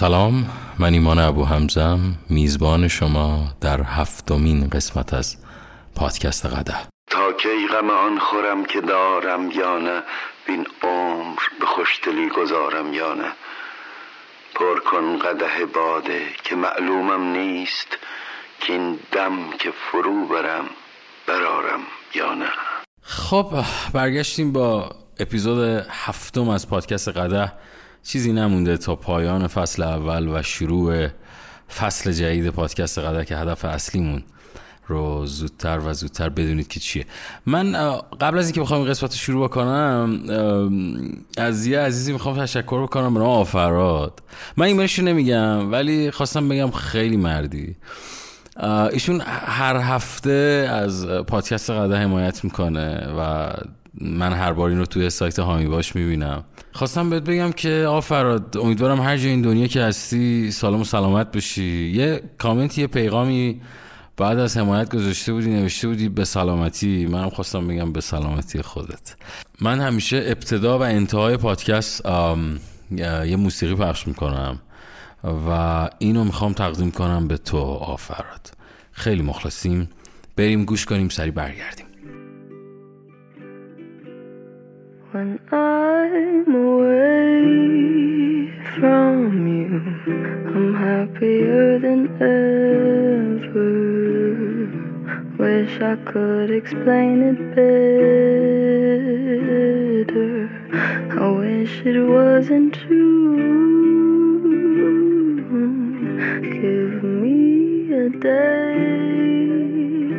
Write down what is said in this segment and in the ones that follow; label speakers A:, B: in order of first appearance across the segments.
A: سلام من ایمان ابو همزم میزبان شما در هفتمین قسمت از پادکست قده.
B: تا کی غم آن خورم که دارم یا نه بین عمر به خوشدلی گذارم یا نه. پر کن قده باده که معلومم نیست که این دم که فرو برم برارم یا نه.
A: خب برگشتیم با اپیزود هفتم از پادکست قده. چیزی نمونده تا پایان فصل اول و شروع فصل جدید پادکست قدر که هدف اصلیمون رو زودتر و زودتر بدونید که چیه. من قبل از اینکه بخوام این قسمت رو شروع بکنم از یه عزیزی می‌خوام تشکر بکنم به نام آفراد. من ایمیلش رو نمیگم ولی خواستم بگم خیلی مردی. ایشون هر هفته از پادکست قده حمایت می‌کنه و من هر بار این رو توی سایت هامی باش می‌بینم. خواستم بهت بگم که آفراد امیدوارم هر جای این دنیا که هستی سالم و سلامت باشی یه کامنت یه پیغامی بعد از حمایت گذاشته بودی نوشته بودی به سلامتی. منم خواستم بگم به سلامتی خودت. من همیشه ابتدا و انتهای پادکست یه موسیقی پخش می‌کنم و اینو می‌خوام تقدیم کنم به تو آفراد خیلی مخلصیم. بریم گوش کنیم سری برگردیم.
C: When I'm away from you, I'm happier than ever. Wish I could explain it better. I wish it wasn't true. Give me a day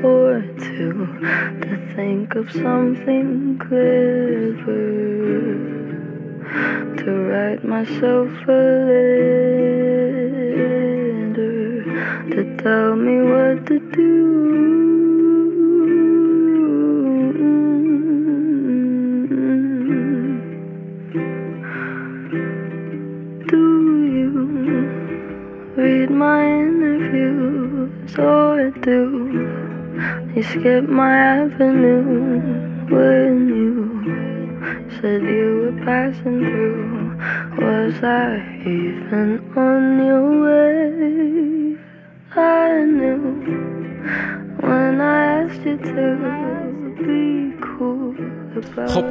C: or two think of something clever to write myself a letter to tell me what to do. Skip my avenue when you said you were passing through? Was I even on your way? I knew when I asked you to be cool.
A: خب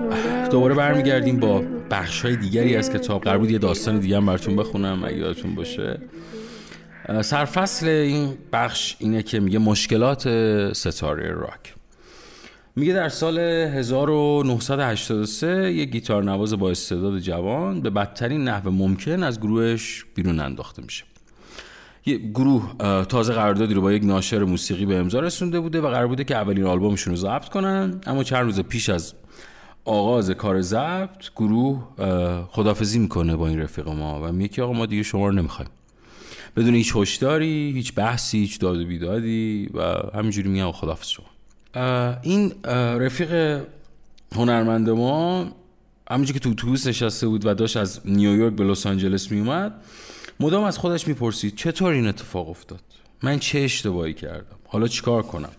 A: دوباره برمیگردیم با بخش های دیگری از کتاب قرار بود یه داستان دیگه هم براتون بخونم اگه یادتون باشه سرفصل این بخش اینه که میگه مشکلات ستاره راک. میگه در سال 1983 یه گیتار نواز با استعداد جوان به بدترین نحو ممکن از گروهش بیرون انداخته میشه. یه گروه تازه قراردادی رو با یک ناشر موسیقی به امضا رسونده بوده و قرار بوده که اولین آلبومشون رو ضبط کنن. اما چند روز پیش از آغاز کار ضبط گروه خدافزی می‌کنه با این رفیق ما و میگه آقا ما دیگه شما رو نمی‌خوایم. بدون هیچ هشداری هیچ بحثی هیچ داد و بیدادی و همینجوری میگم خدافز شما. این رفیق هنرمند ما همینجوری که تو اتوبوس نشسته بود و داشت از نیویورک به لس آنجلس میومد مدام از خودش می‌پرسید چطور این اتفاق افتاد؟ من چه اشتباهی کردم؟ حالا چیکار کنم؟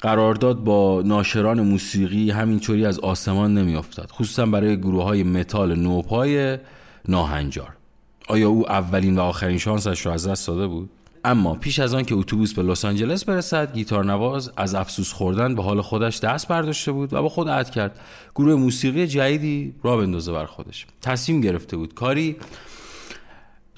A: قرارداد با ناشران موسیقی همینطوری از آسمان نمیافتد خصوصا برای گروه های متال نوپای ناهنجار. آیا او اولین و آخرین شانسش را از دست داده بود؟ اما پیش از آن که اتوبوس به لس آنجلس برسد گیتار نواز از افسوس خوردن به حال خودش دست برداشته بود و با خود عهد کرد. گروه موسیقی جدیدی را بندازه بر خودش. تصمیم گرفته بود کاری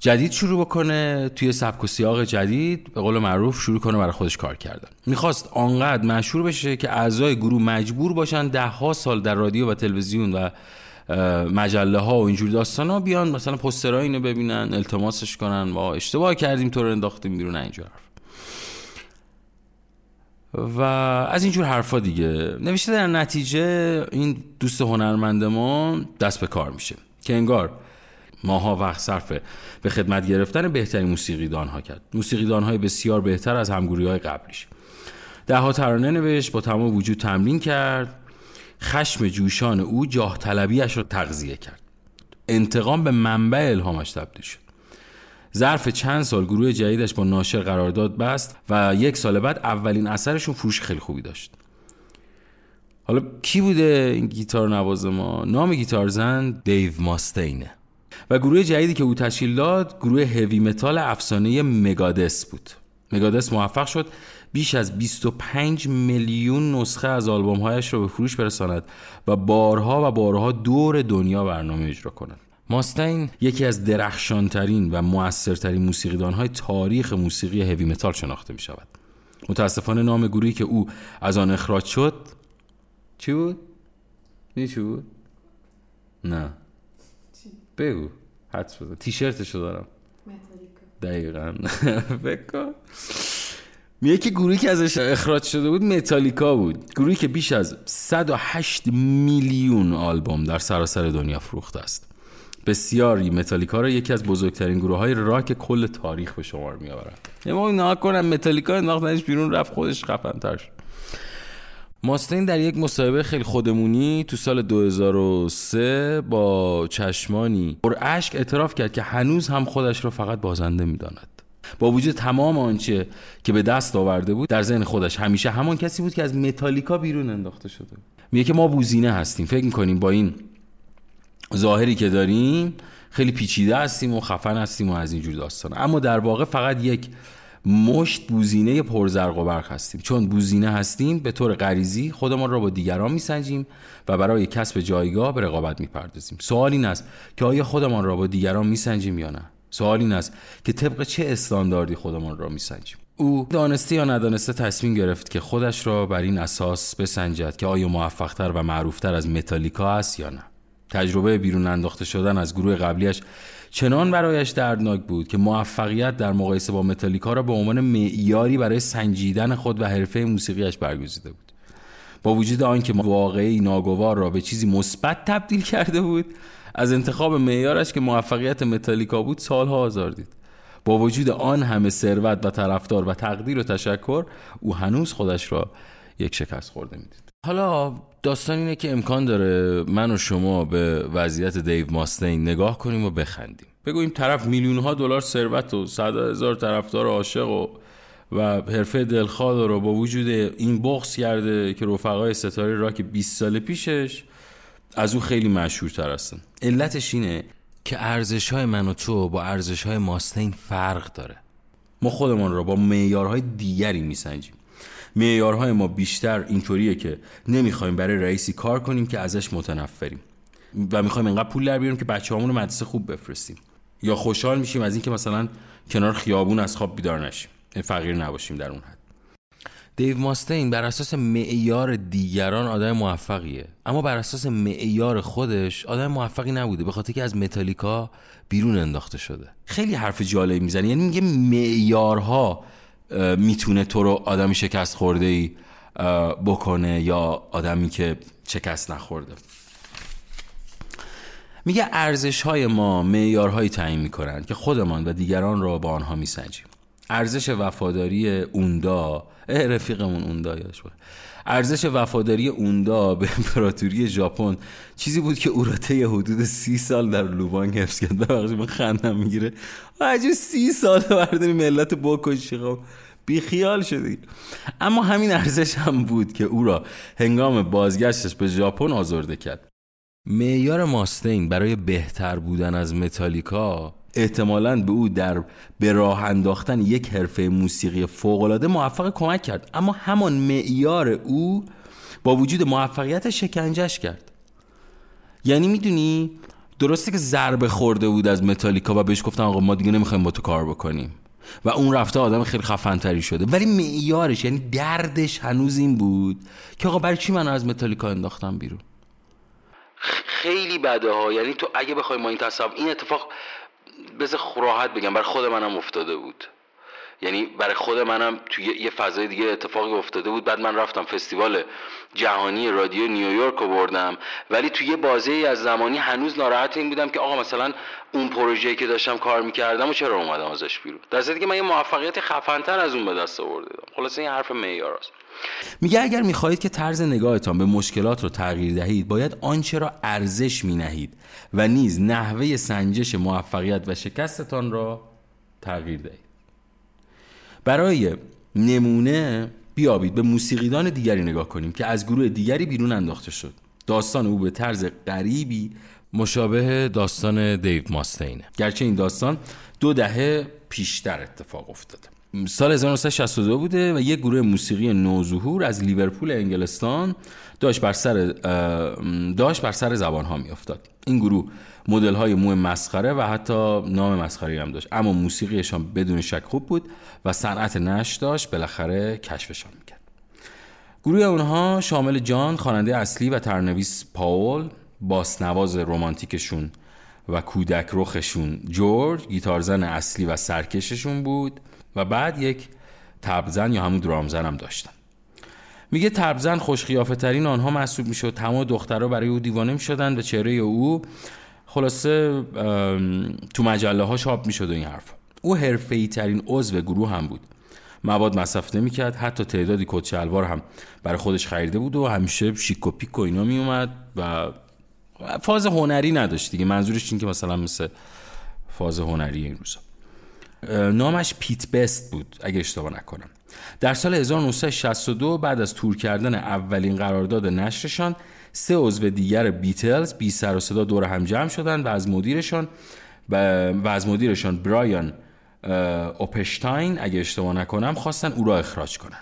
A: جدید شروع بکنه توی سبک و سیاق جدید به قول معروف شروع کنه برای خودش کار کردن. می‌خواست آنقدر مشهور بشه که اعضای گروه مجبور باشن ده ها سال در رادیو و تلویزیون و مجله ها و اینجور داستان ها بیان مثلا پسترها اینو ببینن التماسش کنن ما اشتباه کردیم تو رو انداختیم بیرون اینجور حرف و از اینجور حرفا دیگه. نوشته در نتیجه این دوست هنرمند ما دست به کار میشه که انگار ماها وقت صرف به خدمت گرفتن بهترین موسیقیدان ها کرد. موسیقیدان های بسیار بهتر از همگوری های قبلیش. ده ها ترانه نوشت با تمام وجود تمرین کرد. خشم جوشان او جاه طلبیش را تغذیه کرد. انتقام به منبع الهامش تبدیل شد. ظرف چند سال گروه جدیدش با ناشر قرارداد بست و یک سال بعد اولین اثرشون فروش خیلی خوبی داشت. حالا کی بوده این گیتار نواز ما؟ نام گیتار زن دیو ماستینه. و گروه جدیدی که او تشکیل داد گروه هوی متال افسانه مگادس بود. مگادس موفق شد بیش از 25 میلیون نسخه از آلبومهایش را به فروش برساند و بارها و بارها دور دنیا برنامه اجرا کند ماستین یکی از درخشانترین و موثرترین موسیقیدانهای تاریخ موسیقی هوی متال شناخته می شود متاسفانه نام گروهی که او از آن اخراج شد چی بود؟ می چی بود؟ نه. بگو. حدس بزن. تیشرتشو دارم. دقیقا. بکن میگه که گروهی که ازش اخراج شده بود متالیکا بود. گروهی که بیش از 108 میلیون آلبوم در سراسر دنیا فروخته است. بسیاری متالیکا را یکی از بزرگترین گروه های راک کل تاریخ به شمار می آورد ما نه کنم متالیکا انداختنش بیرون رفت خودش خفن‌تر شد. ماستین در یک مصاحبه خیلی خودمونی تو سال 2003 با چشمانی پر اشک اعتراف کرد که هنوز هم خودش را فقط بازنده می‌داند. با وجود تمام آنچه که به دست آورده بود در ذهن خودش همیشه همان کسی بود که از متالیکا بیرون انداخته شده. میگه که ما بوزینه هستیم. فکر می‌کنیم با این ظاهری که داریم خیلی پیچیده هستیم و خفن هستیم و از اینجور داستان. اما در واقع فقط یک مشت بوزینه پرزرق و برق هستیم. چون بوزینه هستیم به طور غریزی خودمان را با دیگران میسنجیم و برای کسب جایگاه به رقابت می‌پردازیم. سوال این است که آیا خودمان را با دیگران میسنجیم یا نه؟ سوال این است که طبق چه استانداردی خودمان را میسنجیم؟ او دانسته یا ندانسته تصمیم گرفت که خودش را بر این اساس بسنجد که آیا موفقتر و معروفتر از متالیکا است یا نه. تجربه بیرون انداخته شدن از گروه قبلیش چنان برایش دردناک بود که موفقیت در مقایسه با متالیکا را به عنوان معیاری برای سنجیدن خود و حرفه موسیقیش برگزیده بود. با وجود آنکه واقعی ناگوار را به چیزی مثبت تبدیل کرده بود از انتخاب معیارش که موفقیت متالیکا بود سالها آزار دید. با وجود آن همه ثروت و طرفدار و تقدیر و تشکر او هنوز خودش را یک شکست خورده می‌دید. حالا داستان اینه که امکان داره من و شما به وضعیت دیو ماستین نگاه کنیم و بخندیم. بگوییم طرف میلیون ها دلار ثروت و صد هزار طرفدار عاشق و و حرفه دلخواه رو با وجود این بغض کرده که رفقای ستاره راک 20 سال پیشش از او خیلی مشهورتر هستن علتش اینه که ارزش های من و تو با ارزش های ماستین فرق داره. ما خودمان را با معیارهای دیگری میسنجیم. معیارهای ما بیشتر اینطوریه که نمی‌خوایم برای رئیسی کار کنیم که ازش متنفریم. و می‌خوایم اینقدر پول در بیاریم که بچه‌هامون رو مدرسه خوب بفرستیم. یا خوشحال میشیم از اینکه مثلا کنار خیابون از خواب بیدار نشیم. فقیر نباشیم در اون دیو ماستین بر اساس معیار دیگران آدم موفقیه. اما بر اساس معیار خودش آدم موفقی نبوده به خاطر که از متالیکا بیرون انداخته شده. خیلی حرف جالبی می‌زنه یعنی میگه معیارها می‌تونه تو رو آدمی شکست خورده ای بکنه یا آدمی که شکست نخورده. میگه ارزش های ما معیارهایی تعیین می‌کنند که خودمان و دیگران را با آنها میسنجیم. ارزش وفاداری اوندا رفیقمون اوندا بود ارزش وفاداری اوندا به امپراتوری ژاپن چیزی بود که او را طی حدود سی سال در لوبانگ حفظ کرد. ببخشید من خندم می‌گیره. عجب سی سال برداری ملت بکشی خب. بی خیال شدی. اما همین ارزش هم بود که او را هنگام بازگشتش به ژاپن آزرده کرد. معیار ماستین برای بهتر بودن از متالیکا احتمالا به او در به راه انداختن یک حرفه موسیقی فوقالعاده موفق کمک کرد. اما همان معیار او با وجود موفقیت شکنجش کرد. یعنی می‌دونی درسته که ضربه خورده بود از متالیکا و بهش گفتن آقا ما دیگه نمی‌خوایم با تو کار بکنیم. و اون رفته آدم خیلی خفنتری شده. ولی معیارش یعنی دردش هنوز این بود که آقا برای چی من از متالیکا انداختم بیرون؟
D: خیلی بده ها. یعنی تو اگه بخوای ما این تصور این اتفاق بذار راحت بگم. برای خود منم افتاده بود. یعنی برای خود منم توی یه فضای دیگه اتفاقی افتاده بود. بعد من رفتم فستیوال جهانی رادیو نیویورک رو بردم. ولی توی یه بازه ای از زمانی هنوز ناراحت این بودم که آقا مثلا اون پروژه‌ای که داشتم کار می‌کردم و چرا اومدم ازش بیرون؟ در که من یه موفقیت خفنتر از اون به دست آورده خلاص این حرف معیار است.
A: میگه اگر می‌خواهید که طرز نگاهتان به مشکلات رو تغییر دهید باید آنچه را ارزش مینهید و نیز نحوه سنجش موفقیت و شکستتان را تغییر دهید. برای نمونه بیابید به موسیقیدان دیگری نگاه کنیم که از گروه دیگری بیرون انداخته شد. داستان او به طرز غریبی مشابه داستان دیو ماستینه. گرچه این داستان دو دهه پیشتر اتفاق افتاده. سال 1962 بوده و یک گروه موسیقی نوظهور از لیورپول انگلستان داشت بر سر داشت بر سر زبان ها می افتاد این گروه مدل های مو مسخره و حتی نام مسخره هم داشت. اما موسیقیشان بدون شک خوب بود و صنعت نش داشت. بالاخره کشفشان می‌کرد. گروه اونها شامل جان خواننده اصلی و ترنویس پاول باسنواز رومانتیکشون و کودک رخشون جورج گیتارزن اصلی و سرکششون بود. و بعد یک تبزن یا همون درامزن هم داشتن میگه تبزن خوشخیافه ترین آنها محسوب می‌شد. تمام دخترها برای او دیوانه می‌شدن و چهره او خلاصه تو مجله ها چاپ می‌شد و این حرف او حرفه‌ای ترین عضو گروه هم بود. مواد مصرف نمی‌کرد. حتی تعدادی کت هم برای خودش خریده بود و همیشه شیک و پیک و اینا میومد و فاز هنری نداشت دیگه. منظورش این که مثلا مثل فاز هنری این روزا. نامش پیت بست بود اگه اشتباه نکنم. در سال 1962 بعد از تور کردن اولین قرارداد نشرشان سه عضو دیگر بیتلز بی سر و صدا دور هم جمع شدند و از مدیرشان و از مدیرشان برایان اوپشتاین اگه اشتباه نکنم خواستن او را اخراج کنن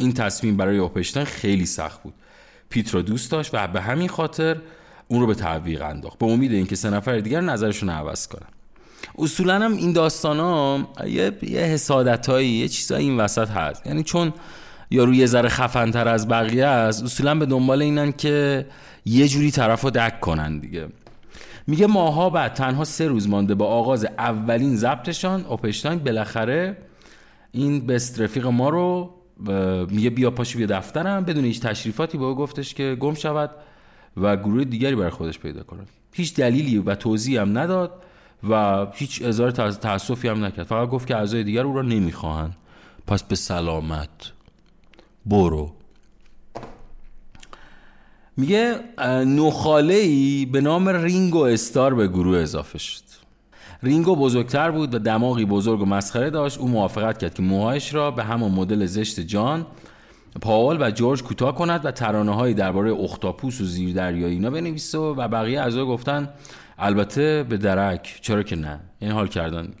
A: این تصمیم برای اوپشتاین خیلی سخت بود. پیت را دوست داشت و به همین خاطر اون رو به تعویق انداخت. به امید اینکه سه نفر دیگر نظرشون عوض کنن اصولا هم این داستان ها یه, یه حسادت هایی یه چیزایی این وسط هست. یعنی چون یا روی ذره خفنتر از بقیه است اصولا به دنبال اینن که یه جوری طرف رو دک کنن دیگه. میگه ماها بعد تنها سه روز مانده با آغاز اولین ضبطشان اوپشتاین بالاخره این بست رفیق ما رو میگه بیا پاشو بیا دفترم. بدون هیچ تشریفاتی به او گفتش که گم شود و گروه دیگری برای خودش پیدا کنه. هیچ دلیلی و توضیحی هم نداد. و هیچ اظهار تاسفی هم نکرد. فقط گفت که اعضای دیگر او را نمی‌خواهند. پس به سلامت. برو. میگه نخاله ای به نام رینگو استار به گروه اضافه شد. رینگو بزرگتر بود و دماغی بزرگ و مسخره داشت. او موافقت کرد که موهایش را به همون مدل زشت جان پاول و جورج کوتاه کند و ترانه هایی درباره اختاپوس و زیر دریایی اینا بنویسه و بقیه اعضا گفتن البته به درک. چرا که نه؟ یعنی حال کردن.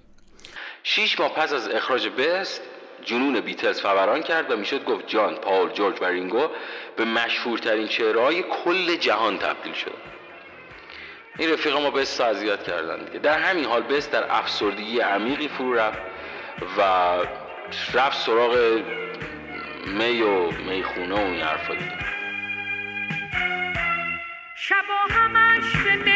D: شیش ماه پس از اخراج بست جنون بیتلز فوران کرد و می‌شد گفت جان، پاول، جورج و رینگو به مشهورترین چهرهای کل جهان تبدیل شد. این رفیق ما بست اذیت کردن دیگه. در همین حال بست در افسردگی عمیقی فرو رفت و رفت سراغ می و می‌خونه و این حرفا دیگه.
E: شبا همش به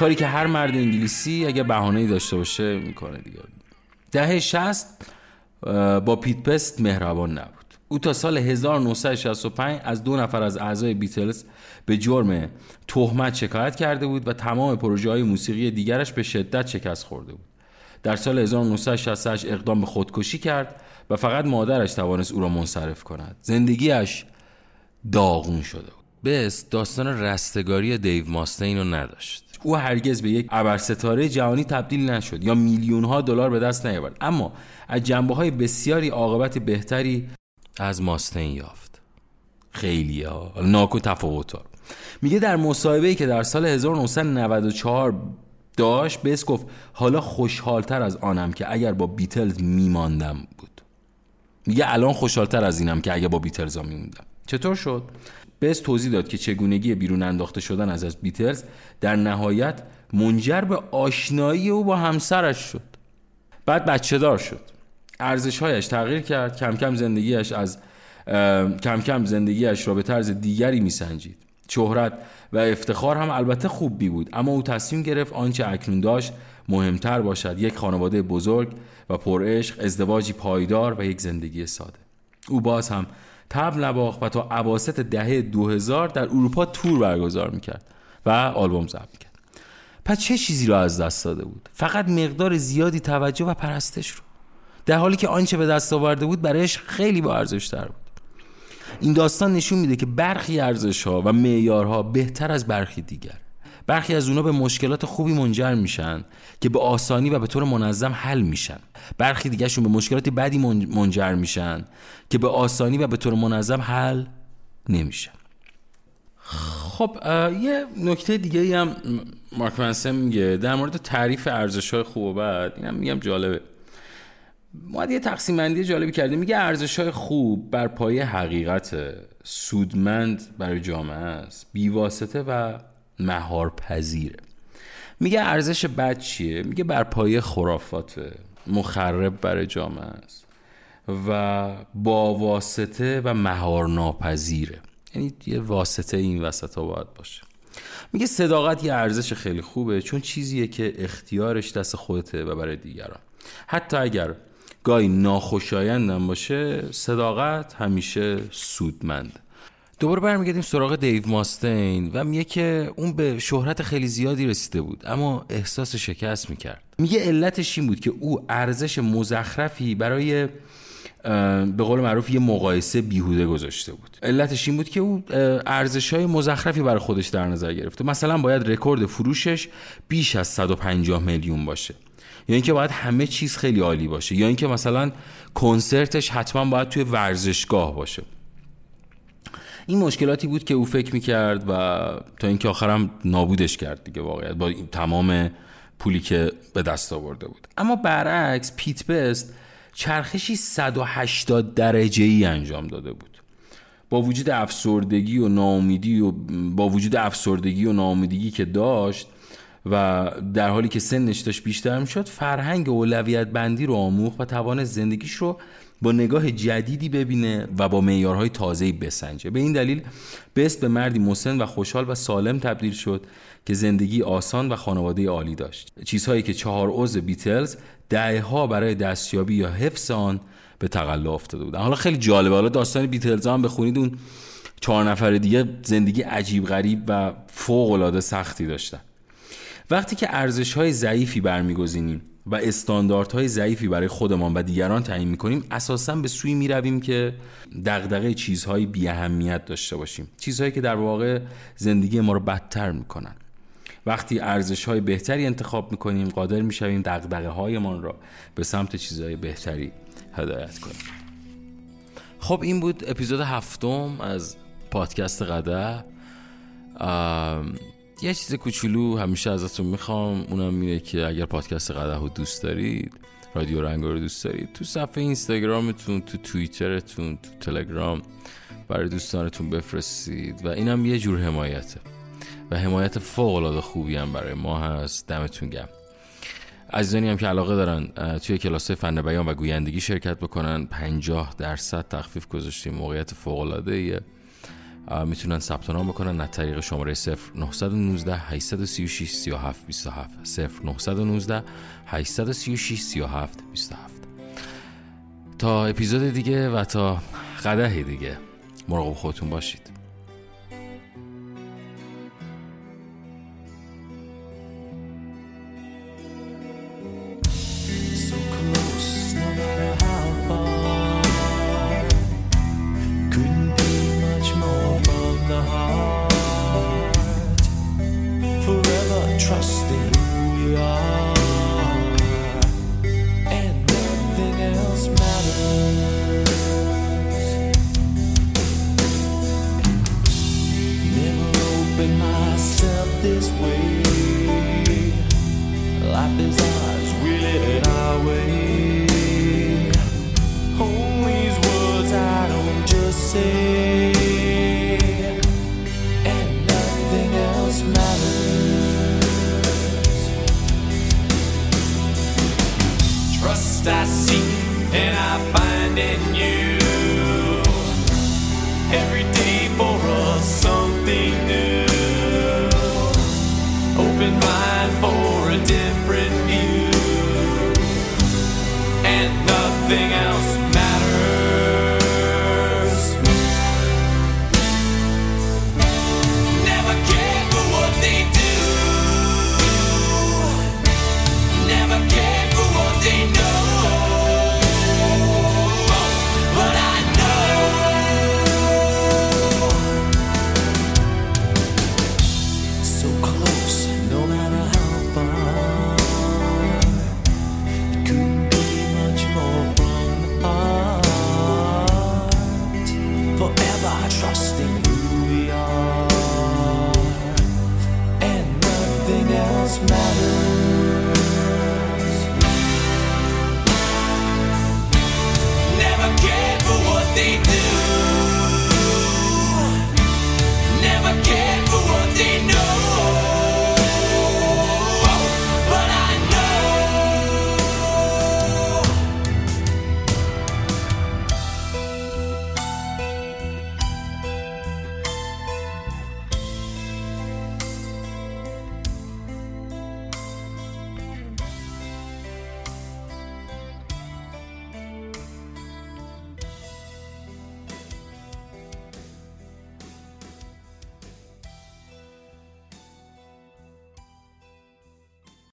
A: کاری که هر مرد انگلیسی اگه بهانه‌ای داشته باشه می‌کنه دیگه. دهه 60 با پیت پست مهربان نبود. او تا سال 1965 از دو نفر از اعضای بیتلز به جرم تهمت شکایت کرده بود و تمام پروژه های موسیقی دیگرش به شدت شکست خورده بود. در سال 1968 اقدام به خودکشی کرد و فقط مادرش توانست او را منصرف کند. زندگیش داغون شده بود. بس داستان رستگاری دیو ماستین رو نداشت. او هرگز به یک ابرستاره جهانی تبدیل نشد یا میلیون ها دلار به دست نیاورد. اما از جنبه های بسیاری عاقبت بهتری از ماستین یافت. خیلی ها. ناکو تفاوت. میگه در مصاحبه که در سال 1994 داشت بس گفت حالا خوشحالتر از آنم که اگر با بیتلز میماندم بود. میگه الان خوشحالتر از اینم که اگر با بیتلز میموندم. چطور شد؟ بس توضیح داد که چگونگی بیرون انداخته شدن از از بیتلز در نهایت منجر به آشنایی او با همسرش شد. بعد بچه دار شد. ارزشهایش تغییر کرد. کم کم زندگیش از کم کم زندگیش را به طرز دیگری میسنجید. شهرت و افتخار هم البته خوب بی بود اما او تصمیم گرفت آنچه اکنون داشت مهمتر باشد یک خانواده بزرگ و پرعشق ازدواجی پایدار و یک زندگی ساده. او باز هم تبل نباخت و تا عواست دهه 2000 در اروپا تور برگزار می‌کرد و آلبوم ضبط کرد پس چه چیزی رو از دست داده بود؟ فقط مقدار زیادی توجه و پرستش رو. در حالی که آنچه به دست آورده بود برایش خیلی با ارزش بود. این داستان نشون میده که برخی ارزش ها و معیارها بهتر از برخی دیگر. برخی از اونا به مشکلات خوبی منجر میشن که به آسانی و به طور منظم حل میشن. برخی دیگرشون به مشکلات بدی من- منجر میشن که به آسانی و به طور منظم حل نمیشن. خب یه نکته دیگه هم مارک منسن میگه در مورد تعریف ارزش های خوب و بد اینم میگم جالبه. ما یه تقسیم بندی جالبی کردیم. میگه ارزش های خوب بر پایه حقیقت سودمند برای جامعه است بیواسطه و مهار پذیره میگه ارزش بد چیه؟ میگه بر پایه خرافات مخرب برای جامعه است. و با واسطه و مهار ناپذیره یعنی یه واسطه این وسط ها باید باشه. میگه صداقت یه ارزش خیلی خوبه چون چیزیه که اختیارش دست خودته و برای دیگران. حتی اگر گاهی ناخوشایندم باشه صداقت همیشه سودمند دوباره برمیگردیم سراغ دیو ماستین و میگه که اون به شهرت خیلی زیادی رسیده بود اما احساس شکست می‌کرد. میگه علتش این بود که او ارزش مزخرفی برای به قول معروف یه مقایسه بیهوده گذاشته بود. علتش این بود که او ارزش های مزخرفی برای خودش در نظر گرفته. مثلا باید رکورد فروشش بیش از 150 میلیون باشه. یا اینکه باید همه چیز خیلی عالی باشه. یا اینکه مثلا کنسرتش حتما باید توی ورزشگاه باشه. این مشکلاتی بود که او فکر می‌کرد و تا اینکه آخرم نابودش کرد دیگه واقعیت با تمام پولی که به دست آورده بود. اما برعکس پیت بست چرخشی 180 درجه ای انجام داده بود. با وجود افسردگی و ناامیدی و با وجود افسردگی و ناامیدی که داشت و در حالی که سنش داشت بیشتر می‌شد فرهنگ اولویت بندی رو آموخت و توان زندگیش رو با نگاه جدیدی ببینه و با معیارهای تازه‌ای بسنجه. به این دلیل بست به مردی مسن و خوشحال و سالم تبدیل شد که زندگی آسان و خانواده عالی داشت. چیزهایی که چهار عضو بیتلز دهها برای دستیابی یا حفظ آن به تقلا افتاده بودن. حالا خیلی جالبه. حالا داستان بیتلز هم بخونید اون چهار نفر دیگه زندگی عجیب غریب و فوق العاده سختی داشتن. وقتی که ارزش های ضعیفی برمیگزینیم و استانداردهای ضعیفی برای خودمان و دیگران تعیین می‌کنیم. اساسا به سوی می‌رویم که دغدغه چیزهای بی اهمیت داشته باشیم. چیزهایی که در واقع زندگی ما رو بدتر می‌کنن. وقتی ارزش های بهتری انتخاب می‌کنیم قادر می‌شویم دغدغه هایمان را به سمت چیزهای بهتری هدایت کنیم. خب این بود اپیزود هفتم از پادکست ام، یه چیز کوچولو همیشه ازتون می‌خوام اونم اینه که اگر پادکست قده دوست دارید رادیو رنگ رو دوست دارید تو صفحه اینستاگرامتون تو توییترتون تو تلگرام برای دوستانتون بفرستید و اینم یه جور حمایته. و حمایت فوق العاده خوبی هم برای ما هست. دمتون گرم. عزیزانی هم که علاقه دارن توی کلاس فن بیان و گویندگی شرکت بکنن. 50 درصد تخفیف گذاشتیم. موقعیت فوق العاده می‌تونن ثبت نام بکنن از طریق شماره 0919 836 37 27 0919 836 37 27 تا اپیزود دیگه و تا قده دیگه مراقب خودتون باشید